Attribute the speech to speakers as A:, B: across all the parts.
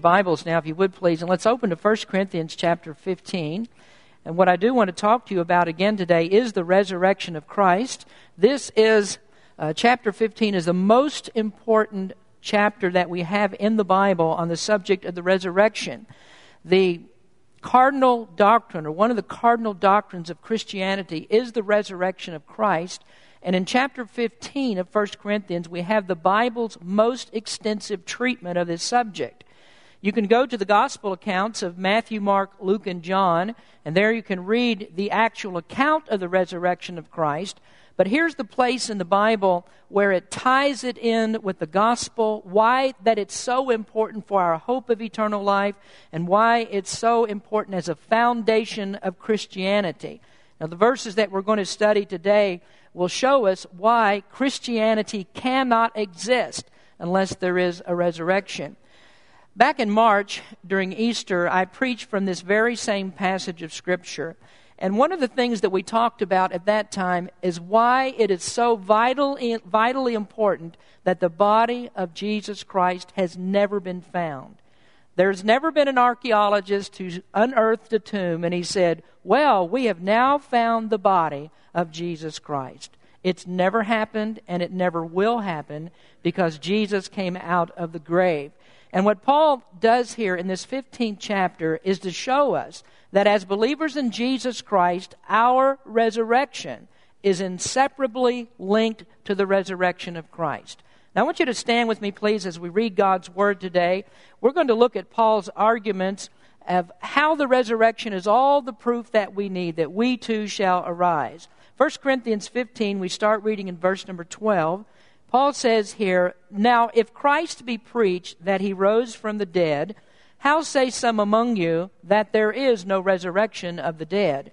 A: Bibles now, if you would please, and let's open to 1 Corinthians chapter 15. And what I do want to talk to you about again today is the resurrection of Christ. This is, uh, chapter 15 is the most important chapter that we have in the Bible on the subject of the resurrection. The cardinal doctrine, or one of the cardinal doctrines of Christianity, is the resurrection of Christ. And in chapter 15 of 1 Corinthians, we have the Bible's most extensive treatment of this subject. You can go to the gospel accounts of Matthew, Mark, Luke, and John, and there you can read the actual account of the resurrection of Christ. But here's the place in the Bible where it ties it in with the gospel, why that it's so important for our hope of eternal life, and why it's so important as a foundation of Christianity. Now, the verses that we're going to study today will show us why Christianity cannot exist unless there is a resurrection. Back in March, during Easter, I preached from this very same passage of Scripture. And one of the things that we talked about at that time is why it is so vital, vitally important that the body of Jesus Christ has never been found. There's never been an archaeologist who unearthed a tomb and he said, Well, we have now found the body of Jesus Christ. It's never happened and it never will happen because Jesus came out of the grave. And what Paul does here in this 15th chapter is to show us that as believers in Jesus Christ, our resurrection is inseparably linked to the resurrection of Christ. Now, I want you to stand with me, please, as we read God's Word today. We're going to look at Paul's arguments of how the resurrection is all the proof that we need, that we too shall arise. 1 Corinthians 15, we start reading in verse number 12. Paul says here, Now if Christ be preached that he rose from the dead, how say some among you that there is no resurrection of the dead?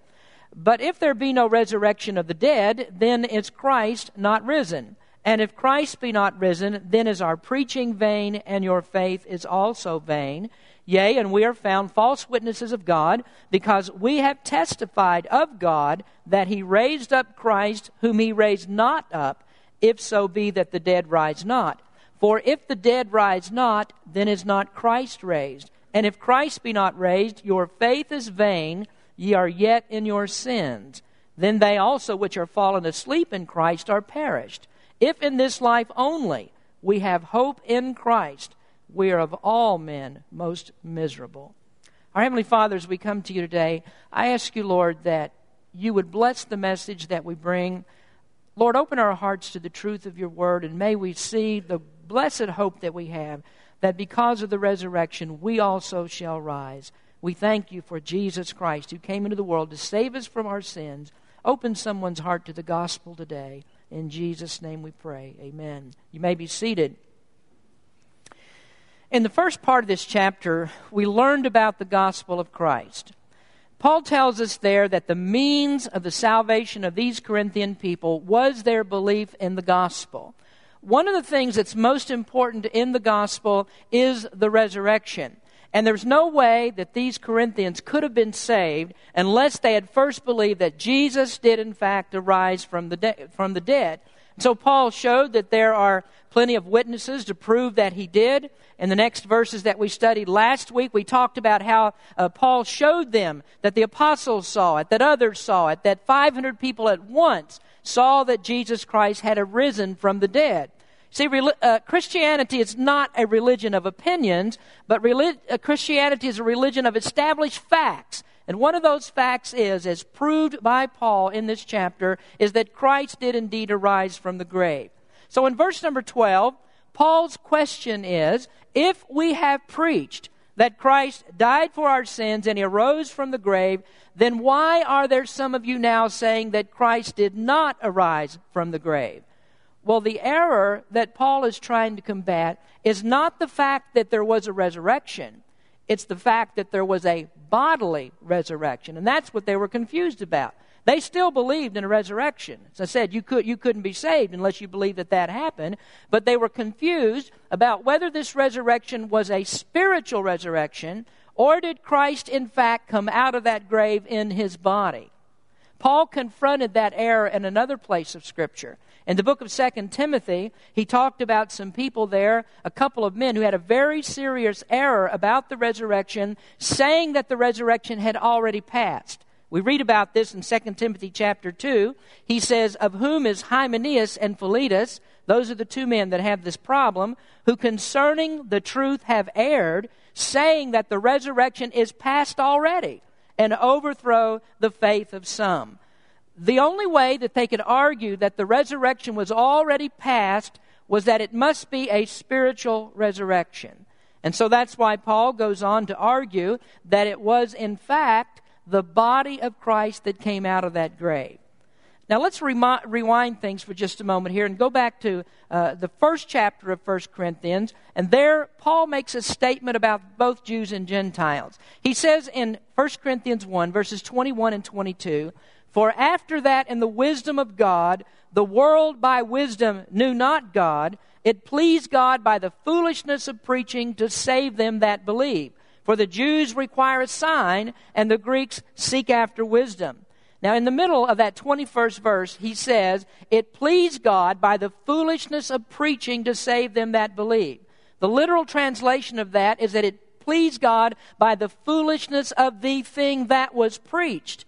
A: But if there be no resurrection of the dead, then is Christ not risen. And if Christ be not risen, then is our preaching vain, and your faith is also vain. Yea, and we are found false witnesses of God, because we have testified of God that he raised up Christ, whom he raised not up if so be that the dead rise not. For if the dead rise not, then is not Christ raised. And if Christ be not raised, your faith is vain, ye are yet in your sins. Then they also which are fallen asleep in Christ are perished. If in this life only we have hope in Christ, we are of all men most miserable. Our Heavenly Father, as we come to you today, I ask you, Lord, that you would bless the message that we bring Lord, open our hearts to the truth of your word, and may we see the blessed hope that we have that because of the resurrection, we also shall rise. We thank you for Jesus Christ who came into the world to save us from our sins. Open someone's heart to the gospel today. In Jesus' name we pray. Amen. You may be seated. In the first part of this chapter, we learned about the gospel of Christ. Paul tells us there that the means of the salvation of these Corinthian people was their belief in the gospel. One of the things that's most important in the gospel is the resurrection. And there's no way that these Corinthians could have been saved unless they had first believed that Jesus did, in fact, arise from the, de- from the dead. So Paul showed that there are plenty of witnesses to prove that he did. In the next verses that we studied last week, we talked about how uh, Paul showed them that the apostles saw it, that others saw it, that 500 people at once saw that Jesus Christ had arisen from the dead. See, uh, Christianity is not a religion of opinions, but relig- uh, Christianity is a religion of established facts. And one of those facts is, as proved by Paul in this chapter, is that Christ did indeed arise from the grave. So in verse number 12, Paul's question is if we have preached that Christ died for our sins and he arose from the grave, then why are there some of you now saying that Christ did not arise from the grave? Well, the error that Paul is trying to combat is not the fact that there was a resurrection. It's the fact that there was a bodily resurrection. And that's what they were confused about. They still believed in a resurrection. As I said, you, could, you couldn't be saved unless you believed that that happened. But they were confused about whether this resurrection was a spiritual resurrection or did Christ, in fact, come out of that grave in his body. Paul confronted that error in another place of Scripture. In the book of Second Timothy, he talked about some people there, a couple of men who had a very serious error about the resurrection, saying that the resurrection had already passed. We read about this in 2 Timothy chapter 2. He says, Of whom is Hymenaeus and Philetus, those are the two men that have this problem, who concerning the truth have erred, saying that the resurrection is past already, and overthrow the faith of some. The only way that they could argue that the resurrection was already past was that it must be a spiritual resurrection. And so that's why Paul goes on to argue that it was, in fact, the body of Christ that came out of that grave. Now let's remi- rewind things for just a moment here and go back to uh, the first chapter of 1 Corinthians. And there, Paul makes a statement about both Jews and Gentiles. He says in 1 Corinthians 1, verses 21 and 22, For after that, in the wisdom of God, the world by wisdom knew not God. It pleased God by the foolishness of preaching to save them that believe. For the Jews require a sign, and the Greeks seek after wisdom. Now, in the middle of that 21st verse, he says, It pleased God by the foolishness of preaching to save them that believe. The literal translation of that is that it pleased God by the foolishness of the thing that was preached.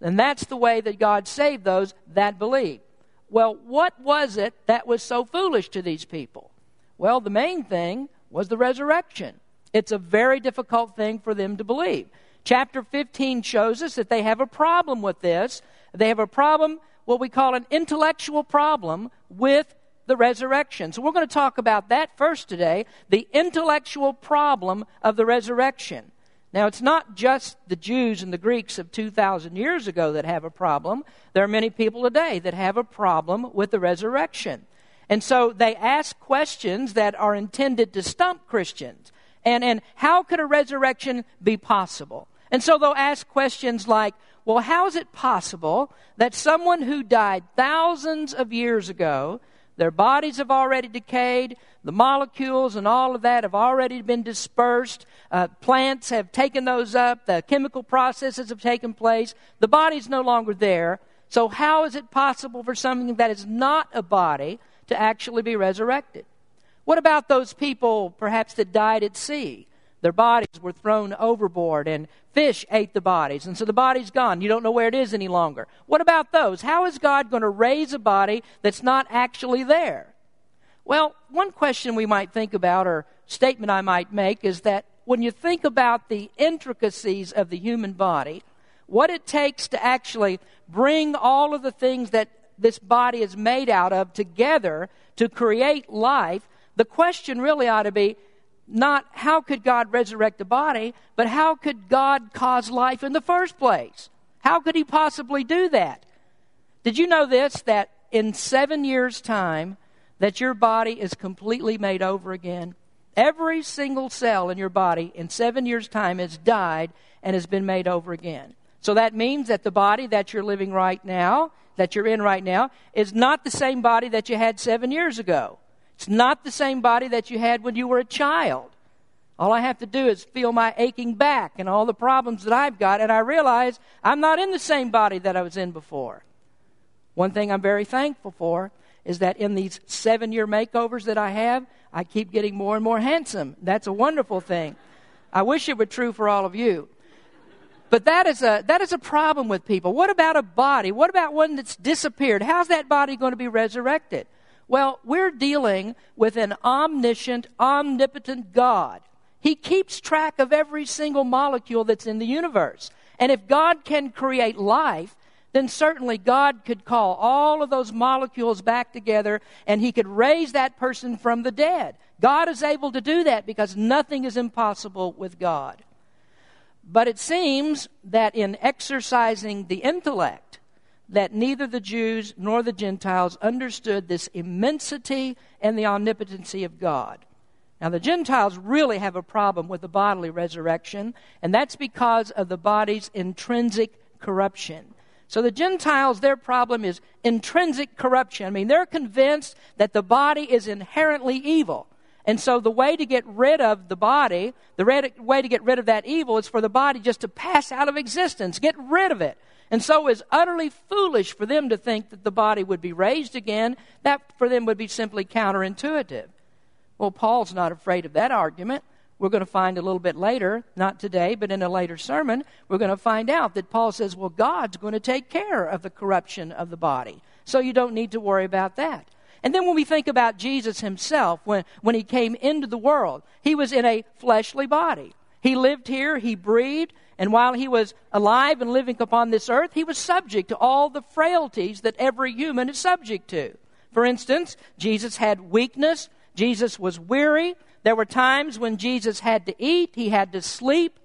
A: And that's the way that God saved those that believe. Well, what was it that was so foolish to these people? Well, the main thing was the resurrection. It's a very difficult thing for them to believe. Chapter 15 shows us that they have a problem with this. They have a problem, what we call an intellectual problem with the resurrection. So we're going to talk about that first today the intellectual problem of the resurrection. Now, it's not just the Jews and the Greeks of 2,000 years ago that have a problem. There are many people today that have a problem with the resurrection. And so they ask questions that are intended to stump Christians. And, and how could a resurrection be possible? And so they'll ask questions like, well, how is it possible that someone who died thousands of years ago, their bodies have already decayed, the molecules and all of that have already been dispersed, uh, plants have taken those up, the chemical processes have taken place, the body's no longer there. So, how is it possible for something that is not a body to actually be resurrected? What about those people, perhaps, that died at sea? Their bodies were thrown overboard and fish ate the bodies. And so the body's gone. You don't know where it is any longer. What about those? How is God going to raise a body that's not actually there? Well, one question we might think about, or statement I might make, is that when you think about the intricacies of the human body, what it takes to actually bring all of the things that this body is made out of together to create life, the question really ought to be not how could God resurrect the body, but how could God cause life in the first place? How could He possibly do that? Did you know this? That in seven years' time, that your body is completely made over again. Every single cell in your body in seven years' time has died and has been made over again. So that means that the body that you're living right now, that you're in right now, is not the same body that you had seven years ago. It's not the same body that you had when you were a child. All I have to do is feel my aching back and all the problems that I've got, and I realize I'm not in the same body that I was in before. One thing I'm very thankful for is that in these seven year makeovers that I have, I keep getting more and more handsome. That's a wonderful thing. I wish it were true for all of you. But that is a that is a problem with people. What about a body? What about one that's disappeared? How's that body going to be resurrected? Well, we're dealing with an omniscient, omnipotent God. He keeps track of every single molecule that's in the universe. And if God can create life, then certainly God could call all of those molecules back together and he could raise that person from the dead. God is able to do that because nothing is impossible with God. But it seems that in exercising the intellect, that neither the Jews nor the Gentiles understood this immensity and the omnipotency of God. Now, the Gentiles really have a problem with the bodily resurrection, and that's because of the body's intrinsic corruption. So, the Gentiles, their problem is intrinsic corruption. I mean, they're convinced that the body is inherently evil. And so the way to get rid of the body, the way to get rid of that evil is for the body just to pass out of existence, get rid of it. And so it's utterly foolish for them to think that the body would be raised again. That for them would be simply counterintuitive. Well, Paul's not afraid of that argument. We're going to find a little bit later, not today, but in a later sermon, we're going to find out that Paul says, well, God's going to take care of the corruption of the body. So you don't need to worry about that. And then when we think about Jesus himself, when, when he came into the world, he was in a fleshly body. He lived here, he breathed, and while he was alive and living upon this earth, he was subject to all the frailties that every human is subject to. For instance, Jesus had weakness, Jesus was weary. There were times when Jesus had to eat, he had to sleep.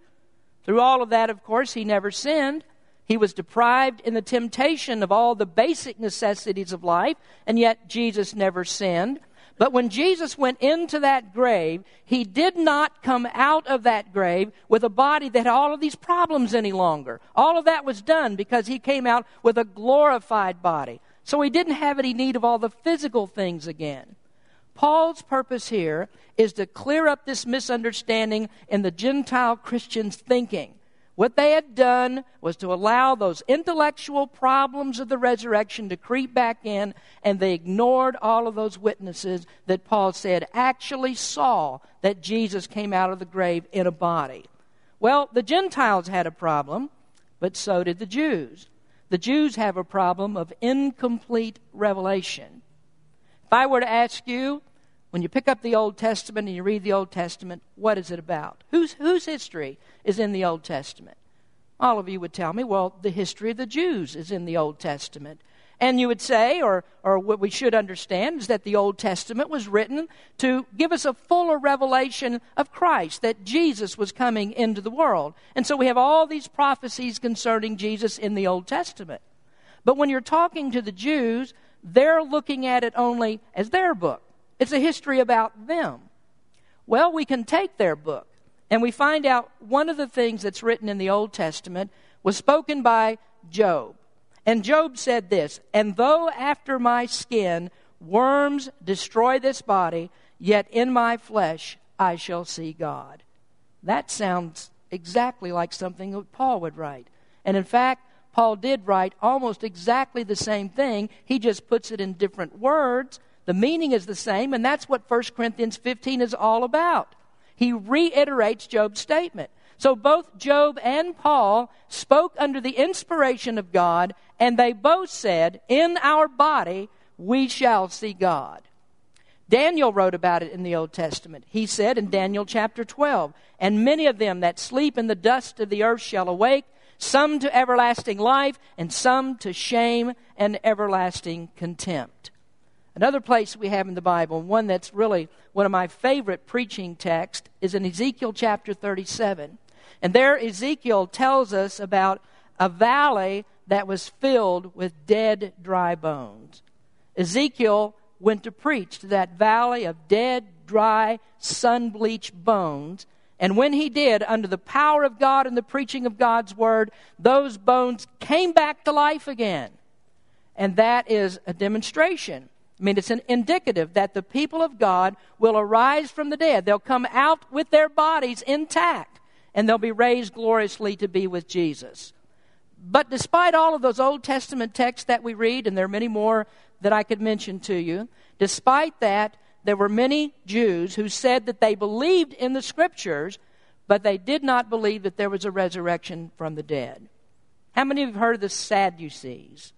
A: Through all of that, of course, he never sinned. He was deprived in the temptation of all the basic necessities of life, and yet Jesus never sinned. But when Jesus went into that grave, he did not come out of that grave with a body that had all of these problems any longer. All of that was done because he came out with a glorified body. So he didn't have any need of all the physical things again. Paul's purpose here is to clear up this misunderstanding in the Gentile Christians' thinking. What they had done was to allow those intellectual problems of the resurrection to creep back in, and they ignored all of those witnesses that Paul said actually saw that Jesus came out of the grave in a body. Well, the Gentiles had a problem, but so did the Jews. The Jews have a problem of incomplete revelation. If I were to ask you, when you pick up the Old Testament and you read the Old Testament, what is it about? Whose, whose history is in the Old Testament? All of you would tell me, well, the history of the Jews is in the Old Testament. And you would say, or, or what we should understand, is that the Old Testament was written to give us a fuller revelation of Christ, that Jesus was coming into the world. And so we have all these prophecies concerning Jesus in the Old Testament. But when you're talking to the Jews, they're looking at it only as their book. It's a history about them. Well, we can take their book and we find out one of the things that's written in the Old Testament was spoken by Job. And Job said this And though after my skin worms destroy this body, yet in my flesh I shall see God. That sounds exactly like something that Paul would write. And in fact, Paul did write almost exactly the same thing. He just puts it in different words. The meaning is the same, and that's what 1 Corinthians 15 is all about. He reiterates Job's statement. So both Job and Paul spoke under the inspiration of God, and they both said, In our body we shall see God. Daniel wrote about it in the Old Testament. He said in Daniel chapter 12, And many of them that sleep in the dust of the earth shall awake, some to everlasting life, and some to shame and everlasting contempt. Another place we have in the Bible, one that's really one of my favorite preaching texts, is in Ezekiel chapter 37. And there, Ezekiel tells us about a valley that was filled with dead, dry bones. Ezekiel went to preach to that valley of dead, dry, sun bleached bones. And when he did, under the power of God and the preaching of God's word, those bones came back to life again. And that is a demonstration I mean, it's an indicative that the people of God will arise from the dead. They'll come out with their bodies intact, and they'll be raised gloriously to be with Jesus. But despite all of those Old Testament texts that we read, and there are many more that I could mention to you, despite that, there were many Jews who said that they believed in the Scriptures, but they did not believe that there was a resurrection from the dead. How many of you have heard of the Sadducees?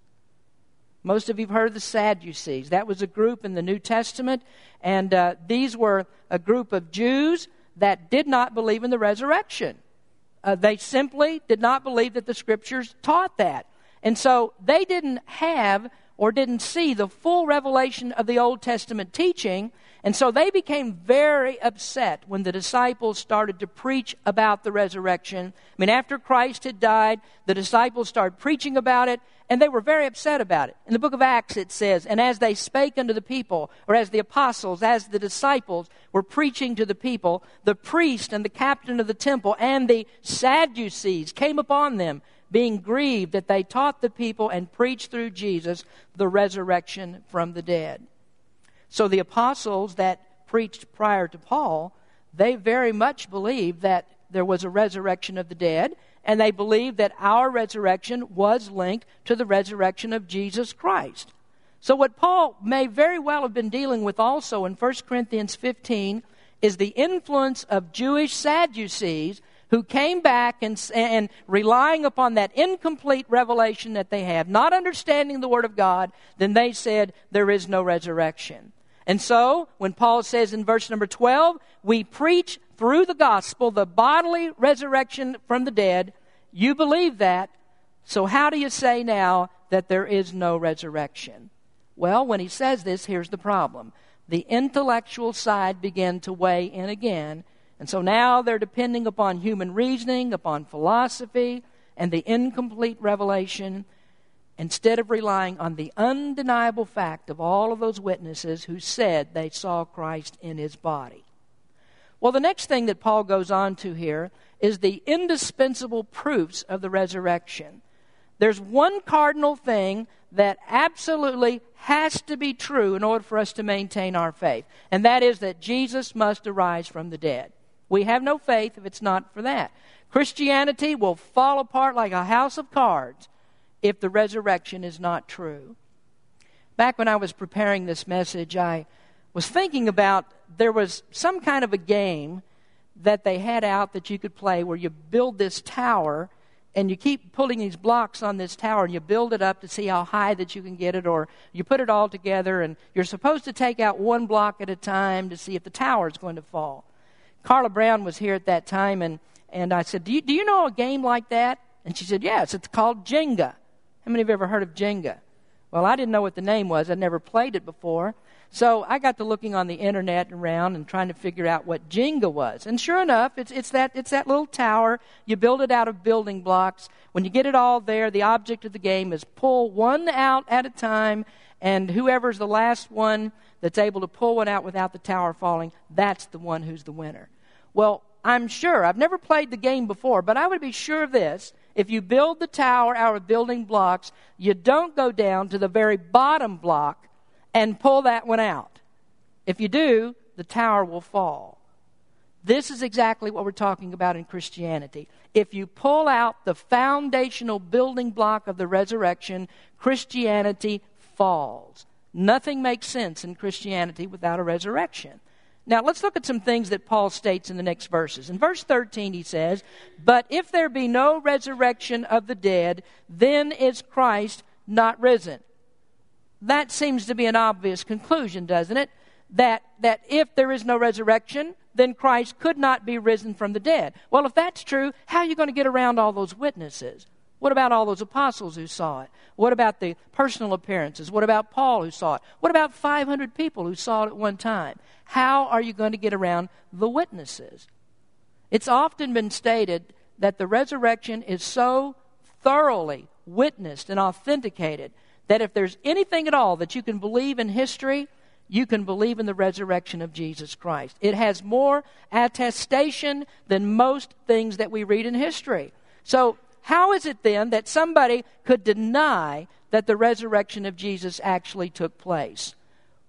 A: Most of you have heard of the Sadducees. That was a group in the New Testament, and uh, these were a group of Jews that did not believe in the resurrection. Uh, they simply did not believe that the Scriptures taught that. And so they didn't have or didn't see the full revelation of the Old Testament teaching. And so they became very upset when the disciples started to preach about the resurrection. I mean, after Christ had died, the disciples started preaching about it, and they were very upset about it. In the book of Acts, it says, And as they spake unto the people, or as the apostles, as the disciples were preaching to the people, the priest and the captain of the temple and the Sadducees came upon them being grieved that they taught the people and preached through Jesus the resurrection from the dead. So the apostles that preached prior to Paul, they very much believed that there was a resurrection of the dead, and they believed that our resurrection was linked to the resurrection of Jesus Christ. So, what Paul may very well have been dealing with also in 1 Corinthians 15 is the influence of Jewish Sadducees who came back and, and relying upon that incomplete revelation that they have, not understanding the Word of God, then they said there is no resurrection. And so, when Paul says in verse number 12, we preach through the gospel the bodily resurrection from the dead, you believe that. So, how do you say now that there is no resurrection? Well, when he says this, here's the problem. The intellectual side began to weigh in again, and so now they're depending upon human reasoning, upon philosophy, and the incomplete revelation instead of relying on the undeniable fact of all of those witnesses who said they saw Christ in his body. Well, the next thing that Paul goes on to here is the indispensable proofs of the resurrection. There's one cardinal thing that absolutely has to be true in order for us to maintain our faith, and that is that Jesus must arise from the dead. We have no faith if it's not for that. Christianity will fall apart like a house of cards if the resurrection is not true. Back when I was preparing this message, I was thinking about there was some kind of a game that they had out that you could play where you build this tower and you keep pulling these blocks on this tower and you build it up to see how high that you can get it or you put it all together and you're supposed to take out one block at a time to see if the tower is going to fall carla brown was here at that time and, and i said do you, do you know a game like that and she said yes it's called jenga how many of you ever heard of Jenga? Well, I didn't know what the name was. I'd never played it before. So I got to looking on the internet around and trying to figure out what Jenga was. And sure enough, it's, it's, that, it's that little tower. You build it out of building blocks. When you get it all there, the object of the game is pull one out at a time, and whoever's the last one that's able to pull one out without the tower falling, that's the one who's the winner. Well, I'm sure, I've never played the game before, but I would be sure of this if you build the tower out of building blocks, you don't go down to the very bottom block and pull that one out. If you do, the tower will fall. This is exactly what we're talking about in Christianity. If you pull out the foundational building block of the resurrection, Christianity falls. Nothing makes sense in Christianity without a resurrection. Now, let's look at some things that Paul states in the next verses. In verse 13, he says, But if there be no resurrection of the dead, then is Christ not risen. That seems to be an obvious conclusion, doesn't it? That, that if there is no resurrection, then Christ could not be risen from the dead. Well, if that's true, how are you going to get around all those witnesses? What about all those apostles who saw it? What about the personal appearances? What about Paul who saw it? What about 500 people who saw it at one time? How are you going to get around the witnesses? It's often been stated that the resurrection is so thoroughly witnessed and authenticated that if there's anything at all that you can believe in history, you can believe in the resurrection of Jesus Christ. It has more attestation than most things that we read in history. So, how is it then that somebody could deny that the resurrection of Jesus actually took place?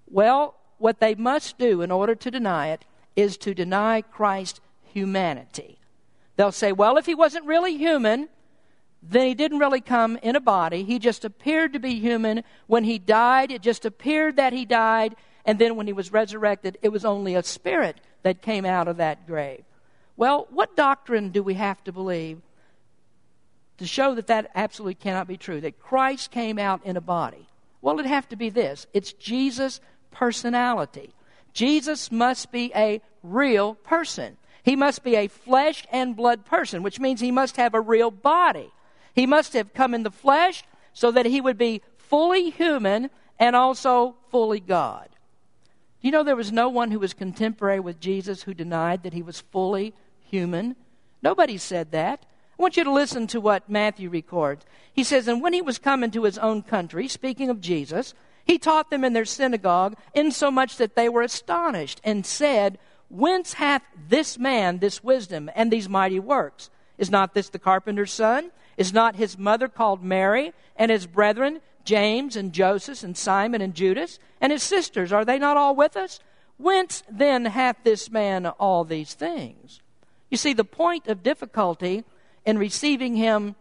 A: Well, what they must do in order to deny it is to deny Christ's humanity. They'll say, well, if he wasn't really human, then he didn't really come in a body. He just appeared to be human. When he died, it just appeared that he died. And then when he was resurrected, it was only a spirit that came out of that grave. Well, what doctrine do we have to believe to show that that absolutely cannot be true? That Christ came out in a body? Well, it'd have to be this it's Jesus personality. Jesus must be a real person. He must be a flesh and blood person, which means he must have a real body. He must have come in the flesh so that he would be fully human and also fully God. Do you know there was no one who was contemporary with Jesus who denied that he was fully human? Nobody said that. I want you to listen to what Matthew records. He says, And when he was come into his own country, speaking of Jesus, he taught them in their synagogue, insomuch that they were astonished, and said, Whence hath this man this wisdom and these mighty works? Is not this the carpenter's son? Is not his mother called Mary, and his brethren, James and Joseph and Simon and Judas? And his sisters, are they not all with us? Whence then hath this man all these things? You see, the point of difficulty in receiving him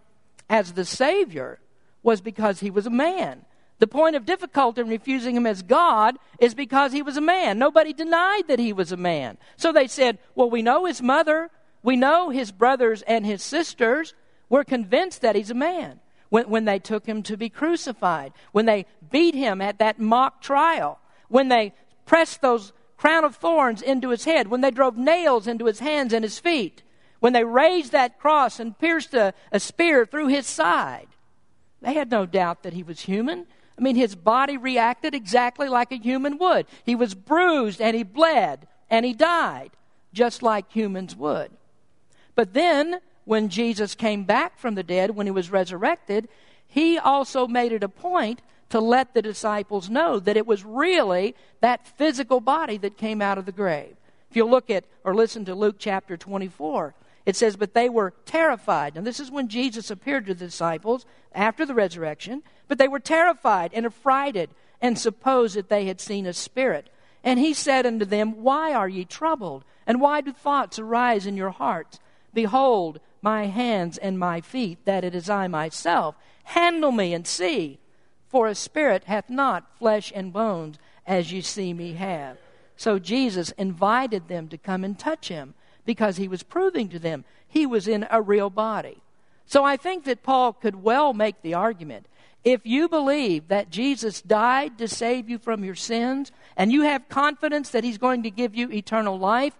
A: as the Savior was because he was a man. The point of difficulty in refusing him as God is because he was a man. Nobody denied that he was a man. So they said, Well, we know his mother, we know his brothers and his sisters. We're convinced that he's a man. When, when they took him to be crucified, when they beat him at that mock trial, when they pressed those crown of thorns into his head, when they drove nails into his hands and his feet, when they raised that cross and pierced a, a spear through his side, they had no doubt that he was human. I mean, his body reacted exactly like a human would. He was bruised and he bled and he died, just like humans would. But then, when Jesus came back from the dead, when he was resurrected, he also made it a point to let the disciples know that it was really that physical body that came out of the grave. If you look at or listen to Luke chapter 24, it says, But they were terrified. Now, this is when Jesus appeared to the disciples after the resurrection. But they were terrified and affrighted and supposed that they had seen a spirit. And he said unto them, Why are ye troubled? And why do thoughts arise in your hearts? Behold, my hands and my feet, that it is I myself. Handle me and see. For a spirit hath not flesh and bones, as you see me have. So Jesus invited them to come and touch him because he was proving to them he was in a real body. So I think that Paul could well make the argument if you believe that Jesus died to save you from your sins and you have confidence that he's going to give you eternal life,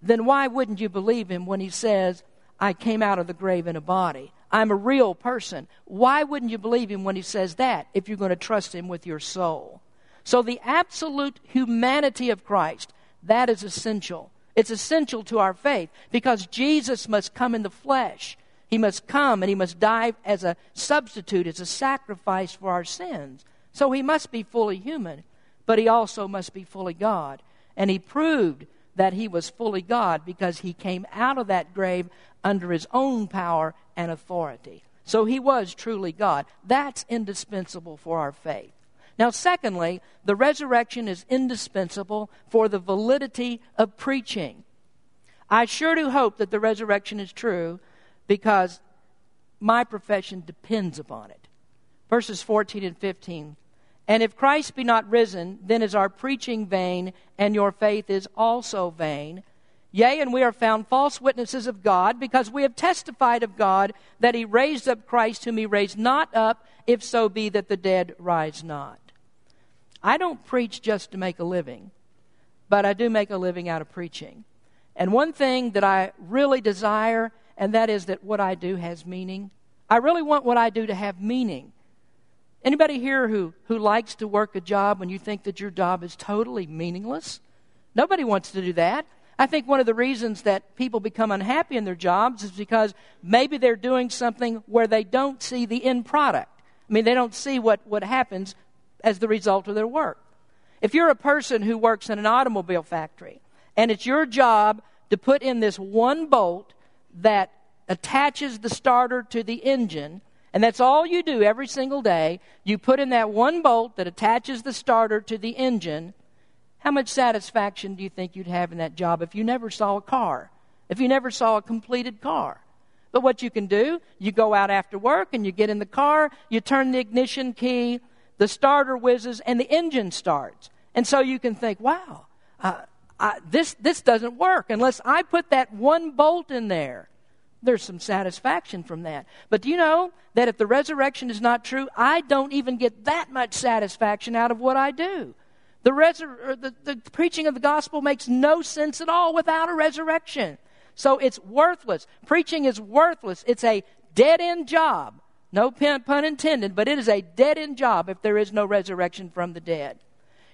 A: then why wouldn't you believe him when he says, I came out of the grave in a body? I'm a real person. Why wouldn't you believe him when he says that if you're going to trust him with your soul? So the absolute humanity of Christ, that is essential. It's essential to our faith because Jesus must come in the flesh. He must come and he must die as a substitute, as a sacrifice for our sins. So he must be fully human, but he also must be fully God. And he proved that he was fully God because he came out of that grave under his own power and authority. So he was truly God. That's indispensable for our faith. Now, secondly, the resurrection is indispensable for the validity of preaching. I sure do hope that the resurrection is true because my profession depends upon it. Verses 14 and 15. And if Christ be not risen, then is our preaching vain, and your faith is also vain. Yea, and we are found false witnesses of God, because we have testified of God that he raised up Christ, whom he raised not up, if so be that the dead rise not. I don't preach just to make a living, but I do make a living out of preaching. And one thing that I really desire, and that is that what I do has meaning. I really want what I do to have meaning. Anybody here who, who likes to work a job when you think that your job is totally meaningless? Nobody wants to do that. I think one of the reasons that people become unhappy in their jobs is because maybe they're doing something where they don't see the end product. I mean, they don't see what, what happens as the result of their work. If you're a person who works in an automobile factory and it's your job to put in this one bolt that attaches the starter to the engine, and that's all you do every single day, you put in that one bolt that attaches the starter to the engine, how much satisfaction do you think you'd have in that job if you never saw a car? If you never saw a completed car? But what you can do, you go out after work and you get in the car, you turn the ignition key, the starter whizzes, and the engine starts. And so you can think, wow, uh, I, this, this doesn't work unless I put that one bolt in there. There's some satisfaction from that. But do you know that if the resurrection is not true, I don't even get that much satisfaction out of what I do? The, resur- the, the preaching of the gospel makes no sense at all without a resurrection. So it's worthless. Preaching is worthless. It's a dead end job. No pun intended, but it is a dead end job if there is no resurrection from the dead.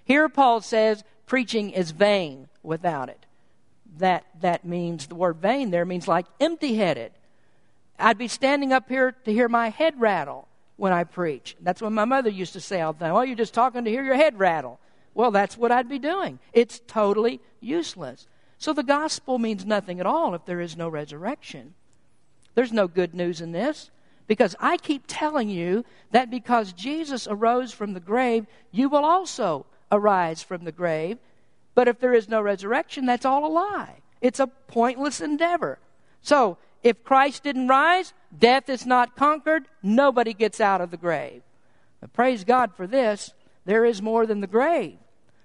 A: Here Paul says preaching is vain without it. That, that means, the word vain there means like empty headed. I'd be standing up here to hear my head rattle when I preach. That's what my mother used to say all the time. Oh, you're just talking to hear your head rattle. Well, that's what I'd be doing. It's totally useless. So the gospel means nothing at all if there is no resurrection. There's no good news in this. Because I keep telling you that because Jesus arose from the grave, you will also arise from the grave. But if there is no resurrection, that's all a lie. It's a pointless endeavor. So, if Christ didn't rise, death is not conquered, nobody gets out of the grave. But praise God for this. There is more than the grave.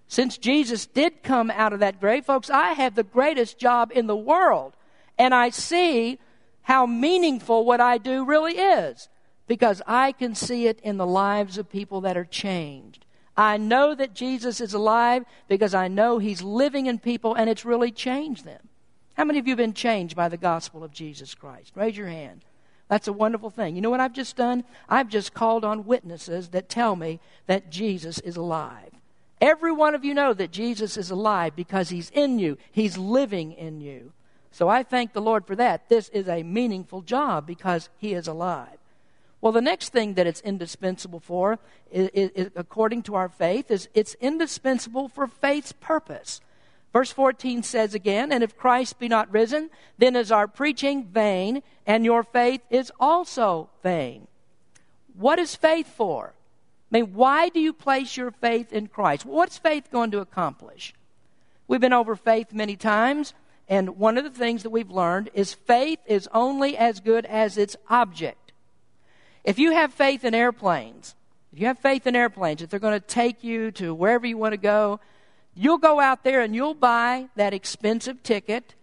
A: Since Jesus did come out of that grave, folks, I have the greatest job in the world. And I see how meaningful what I do really is because I can see it in the lives of people that are changed. I know that Jesus is alive because I know He's living in people and it's really changed them. How many of you have been changed by the gospel of Jesus Christ? Raise your hand. That's a wonderful thing. You know what I've just done? I've just called on witnesses that tell me that Jesus is alive. Every one of you know that Jesus is alive because He's in you, He's living in you. So I thank the Lord for that. This is a meaningful job because He is alive. Well, the next thing that it's indispensable for, is, is, according to our faith, is it's indispensable for faith's purpose. Verse 14 says again, And if Christ be not risen, then is our preaching vain, and your faith is also vain. What is faith for? I mean, why do you place your faith in Christ? What's faith going to accomplish? We've been over faith many times, and one of the things that we've learned is faith is only as good as its object. If you have faith in airplanes, if you have faith in airplanes, if they're going to take you to wherever you want to go, you'll go out there and you'll buy that expensive ticket.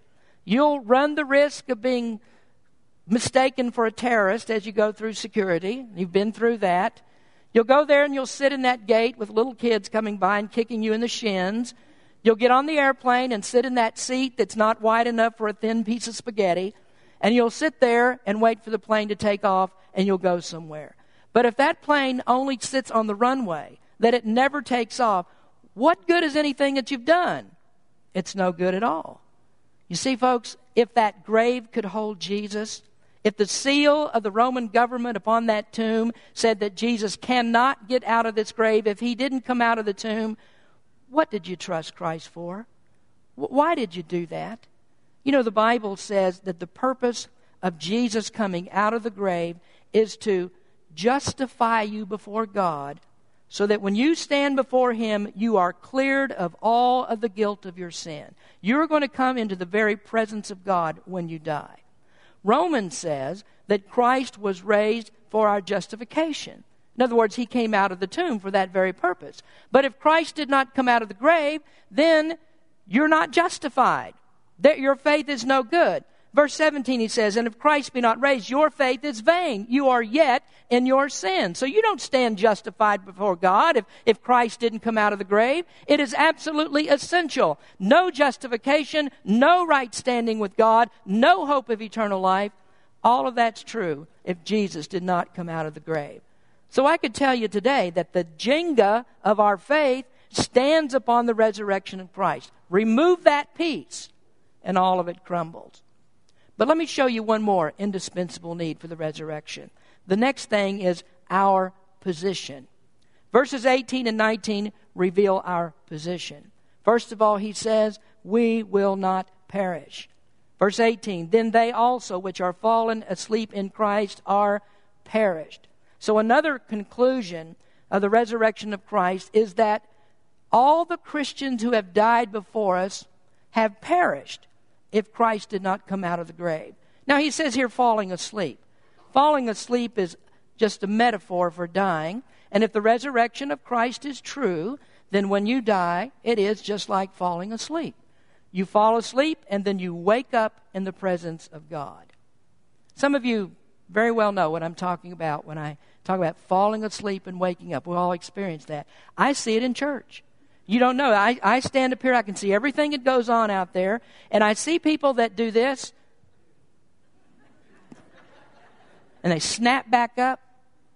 A: You'll run the risk of being mistaken for a terrorist as you go through security. You've been through that. You'll go there and you'll sit in that gate with little kids coming by and kicking you in the shins. You'll get on the airplane and sit in that seat that's not wide enough for a thin piece of spaghetti. And you'll sit there and wait for the plane to take off and you'll go somewhere. But if that plane only sits on the runway, that it never takes off, what good is anything that you've done? It's no good at all. You see, folks, if that grave could hold Jesus, if the seal of the Roman government upon that tomb said that Jesus cannot get out of this grave, if he didn't come out of the tomb, what did you trust Christ for? Why did you do that? You know, the Bible says that the purpose of Jesus coming out of the grave is to justify you before God so that when you stand before Him, you are cleared of all of the guilt of your sin. You're going to come into the very presence of God when you die. Romans says that Christ was raised for our justification. In other words, he came out of the tomb for that very purpose. But if Christ did not come out of the grave, then you're not justified. That your faith is no good. Verse 17, he says, And if Christ be not raised, your faith is vain. You are yet in your sin. So you don't stand justified before God if, if Christ didn't come out of the grave. It is absolutely essential. No justification, no right standing with God, no hope of eternal life. All of that's true if Jesus did not come out of the grave. So I could tell you today that the Jenga of our faith stands upon the resurrection of Christ. Remove that piece, and all of it crumbles. But let me show you one more indispensable need for the resurrection. The next thing is our position. Verses 18 and 19 reveal our position. First of all, he says, We will not perish. Verse 18, Then they also which are fallen asleep in Christ are perished. So, another conclusion of the resurrection of Christ is that all the Christians who have died before us have perished if Christ did not come out of the grave. Now, he says here, falling asleep. Falling asleep is just a metaphor for dying. And if the resurrection of Christ is true, then when you die, it is just like falling asleep. You fall asleep and then you wake up in the presence of God. Some of you very well know what I'm talking about when I talk about falling asleep and waking up. We all experience that. I see it in church. You don't know. I, I stand up here, I can see everything that goes on out there, and I see people that do this, and they snap back up,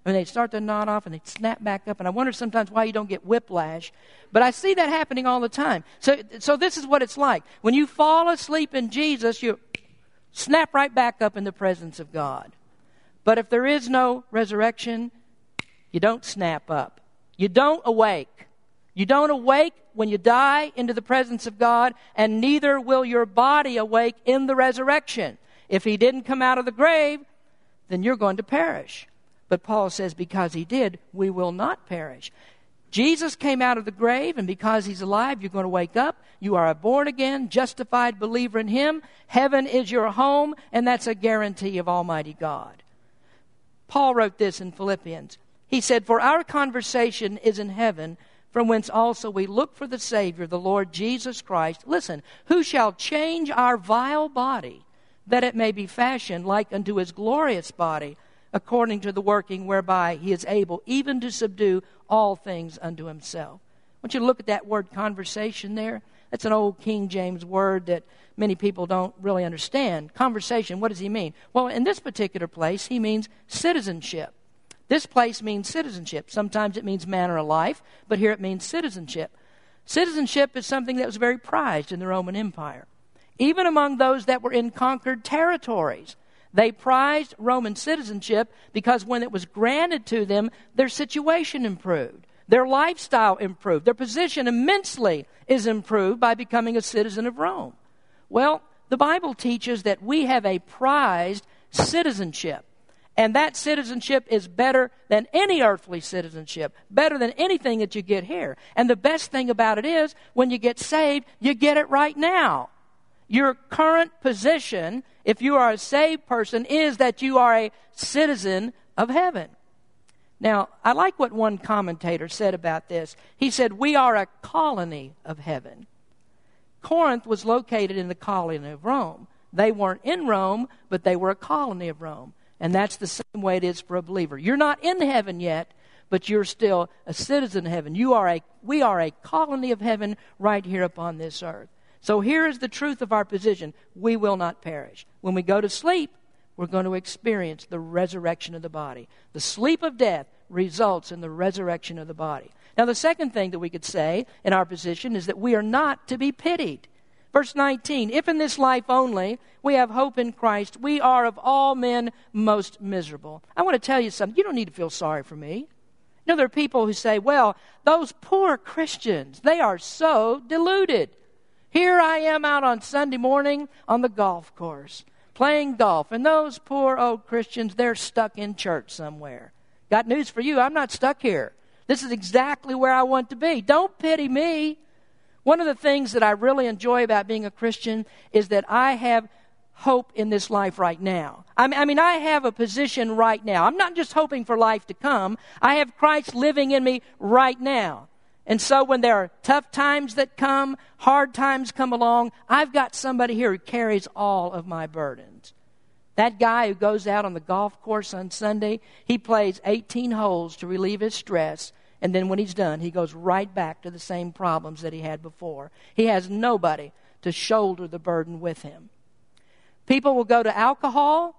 A: and they start to nod off, and they snap back up, and I wonder sometimes why you don't get whiplash. But I see that happening all the time. So, so this is what it's like. When you fall asleep in Jesus, you snap right back up in the presence of God. But if there is no resurrection, you don't snap up. You don't awake. You don't awake when you die into the presence of God, and neither will your body awake in the resurrection. If he didn't come out of the grave, then you're going to perish. But Paul says, because he did, we will not perish. Jesus came out of the grave, and because he's alive, you're going to wake up. You are a born again, justified believer in him. Heaven is your home, and that's a guarantee of Almighty God. Paul wrote this in Philippians. He said, For our conversation is in heaven, from whence also we look for the Savior, the Lord Jesus Christ. Listen, who shall change our vile body, that it may be fashioned like unto his glorious body according to the working whereby he is able even to subdue all things unto himself. I want you to look at that word conversation there. That's an old King James word that many people don't really understand. Conversation, what does he mean? Well, in this particular place, he means citizenship. This place means citizenship. Sometimes it means manner of life, but here it means citizenship. Citizenship is something that was very prized in the Roman Empire. Even among those that were in conquered territories, they prized Roman citizenship because when it was granted to them, their situation improved. Their lifestyle improved. Their position immensely is improved by becoming a citizen of Rome. Well, the Bible teaches that we have a prized citizenship. And that citizenship is better than any earthly citizenship, better than anything that you get here. And the best thing about it is, when you get saved, you get it right now. Your current position if you are a saved person, is that you are a citizen of heaven. Now, I like what one commentator said about this. He said, We are a colony of heaven. Corinth was located in the colony of Rome. They weren't in Rome, but they were a colony of Rome. And that's the same way it is for a believer. You're not in heaven yet, but you're still a citizen of heaven. You are a, we are a colony of heaven right here upon this earth. So here is the truth of our position we will not perish. When we go to sleep, we're going to experience the resurrection of the body. The sleep of death results in the resurrection of the body. Now, the second thing that we could say in our position is that we are not to be pitied. Verse 19 If in this life only we have hope in Christ, we are of all men most miserable. I want to tell you something. You don't need to feel sorry for me. You know, there are people who say, well, those poor Christians, they are so deluded. Here I am out on Sunday morning on the golf course playing golf, and those poor old Christians, they're stuck in church somewhere. Got news for you. I'm not stuck here. This is exactly where I want to be. Don't pity me. One of the things that I really enjoy about being a Christian is that I have hope in this life right now. I mean, I have a position right now. I'm not just hoping for life to come, I have Christ living in me right now. And so when there are tough times that come, hard times come along, I've got somebody here who carries all of my burdens. That guy who goes out on the golf course on Sunday, he plays 18 holes to relieve his stress. And then when he's done, he goes right back to the same problems that he had before. He has nobody to shoulder the burden with him. People will go to alcohol,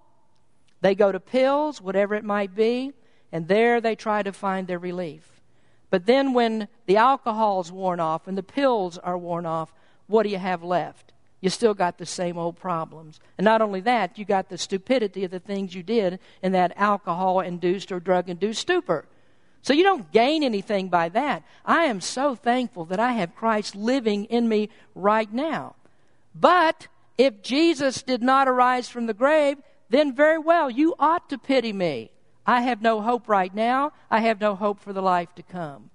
A: they go to pills, whatever it might be, and there they try to find their relief. But then when the alcohol's worn off and the pills are worn off, what do you have left? You still got the same old problems. And not only that, you got the stupidity of the things you did in that alcohol induced or drug induced stupor. So you don't gain anything by that. I am so thankful that I have Christ living in me right now. But if Jesus did not arise from the grave, then very well, you ought to pity me. I have no hope right now. I have no hope for the life to come.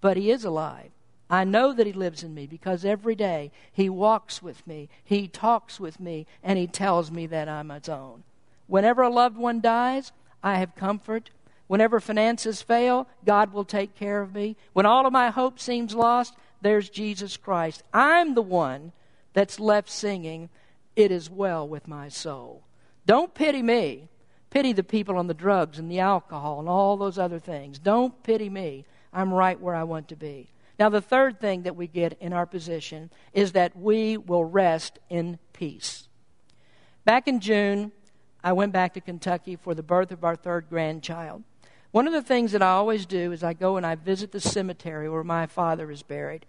A: But He is alive. I know that He lives in me because every day He walks with me, He talks with me, and He tells me that I'm His own. Whenever a loved one dies, I have comfort. Whenever finances fail, God will take care of me. When all of my hope seems lost, there's Jesus Christ. I'm the one that's left singing, It is well with my soul. Don't pity me. Pity the people on the drugs and the alcohol and all those other things. Don't pity me. I'm right where I want to be. Now, the third thing that we get in our position is that we will rest in peace. Back in June, I went back to Kentucky for the birth of our third grandchild. One of the things that I always do is I go and I visit the cemetery where my father is buried.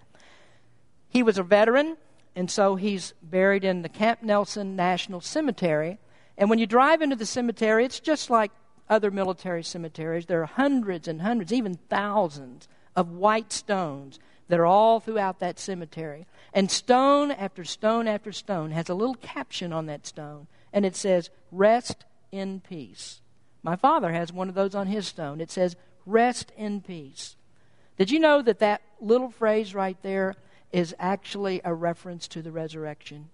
A: He was a veteran, and so he's buried in the Camp Nelson National Cemetery. And when you drive into the cemetery, it's just like other military cemeteries. There are hundreds and hundreds, even thousands, of white stones that are all throughout that cemetery. And stone after stone after stone has a little caption on that stone, and it says, Rest in peace. My father has one of those on his stone. It says, Rest in peace. Did you know that that little phrase right there is actually a reference to the resurrection?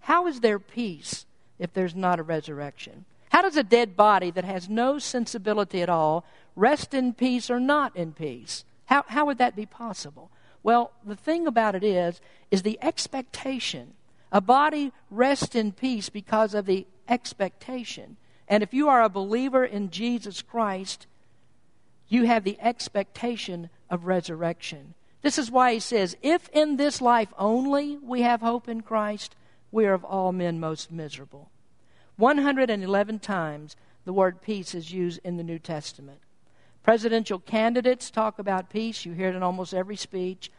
A: How is there peace if there's not a resurrection? How does a dead body that has no sensibility at all rest in peace or not in peace? How, how would that be possible? Well, the thing about it is, is the expectation. A body rests in peace because of the expectation. And if you are a believer in Jesus Christ, you have the expectation of resurrection. This is why he says, If in this life only we have hope in Christ, we are of all men most miserable. 111 times the word peace is used in the New Testament. Presidential candidates talk about peace. You hear it in almost every speech.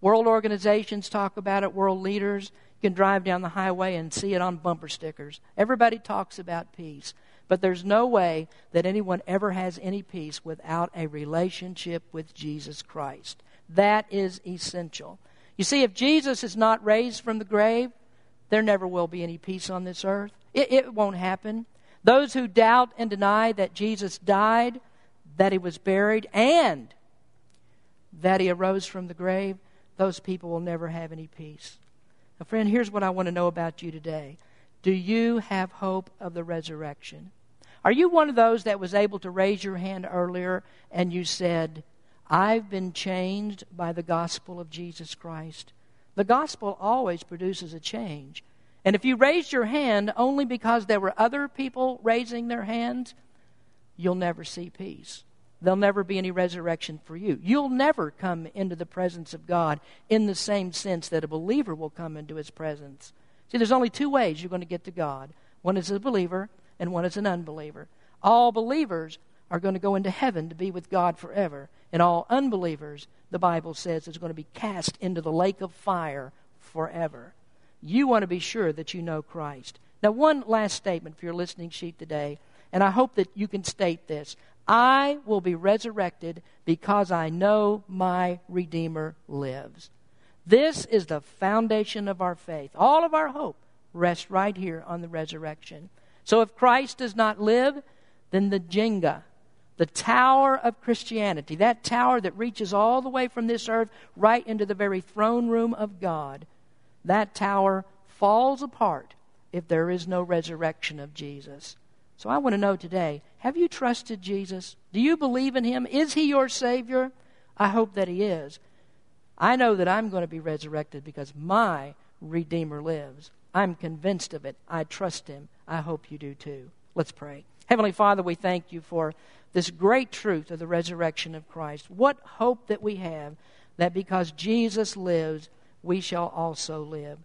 A: World organizations talk about it, world leaders. You can drive down the highway and see it on bumper stickers. Everybody talks about peace. But there's no way that anyone ever has any peace without a relationship with Jesus Christ. That is essential. You see, if Jesus is not raised from the grave, there never will be any peace on this earth. It, it won't happen. Those who doubt and deny that Jesus died, that he was buried, and that he arose from the grave, those people will never have any peace. Now, friend, here's what I want to know about you today. Do you have hope of the resurrection? Are you one of those that was able to raise your hand earlier and you said, I've been changed by the gospel of Jesus Christ? The gospel always produces a change. And if you raised your hand only because there were other people raising their hands, you'll never see peace. There'll never be any resurrection for you. You'll never come into the presence of God in the same sense that a believer will come into his presence. See, there's only two ways you're going to get to God one is a believer, and one is an unbeliever. All believers are going to go into heaven to be with God forever. And all unbelievers, the Bible says, is going to be cast into the lake of fire forever. You want to be sure that you know Christ. Now, one last statement for your listening sheet today, and I hope that you can state this I will be resurrected because I know my Redeemer lives. This is the foundation of our faith. All of our hope rests right here on the resurrection. So if Christ does not live, then the Jenga, the tower of Christianity, that tower that reaches all the way from this earth right into the very throne room of God, that tower falls apart if there is no resurrection of Jesus. So I want to know today have you trusted Jesus? Do you believe in him? Is he your Savior? I hope that he is. I know that I'm going to be resurrected because my Redeemer lives. I'm convinced of it. I trust Him. I hope you do too. Let's pray. Heavenly Father, we thank you for this great truth of the resurrection of Christ. What hope that we have that because Jesus lives, we shall also live.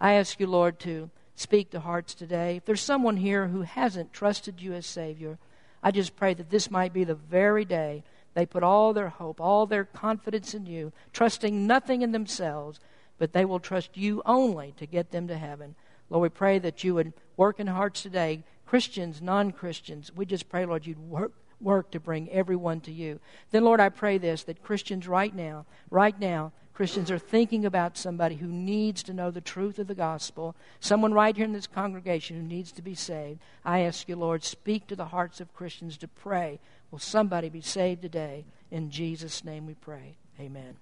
A: I ask you, Lord, to speak to hearts today. If there's someone here who hasn't trusted you as Savior, I just pray that this might be the very day they put all their hope, all their confidence in you, trusting nothing in themselves, but they will trust you only to get them to heaven. Lord, we pray that you would work in hearts today, Christians, non Christians. We just pray, Lord, you'd work, work to bring everyone to you. Then, Lord, I pray this that Christians right now, right now, Christians are thinking about somebody who needs to know the truth of the gospel, someone right here in this congregation who needs to be saved. I ask you, Lord, speak to the hearts of Christians to pray. Will somebody be saved today? In Jesus' name we pray. Amen.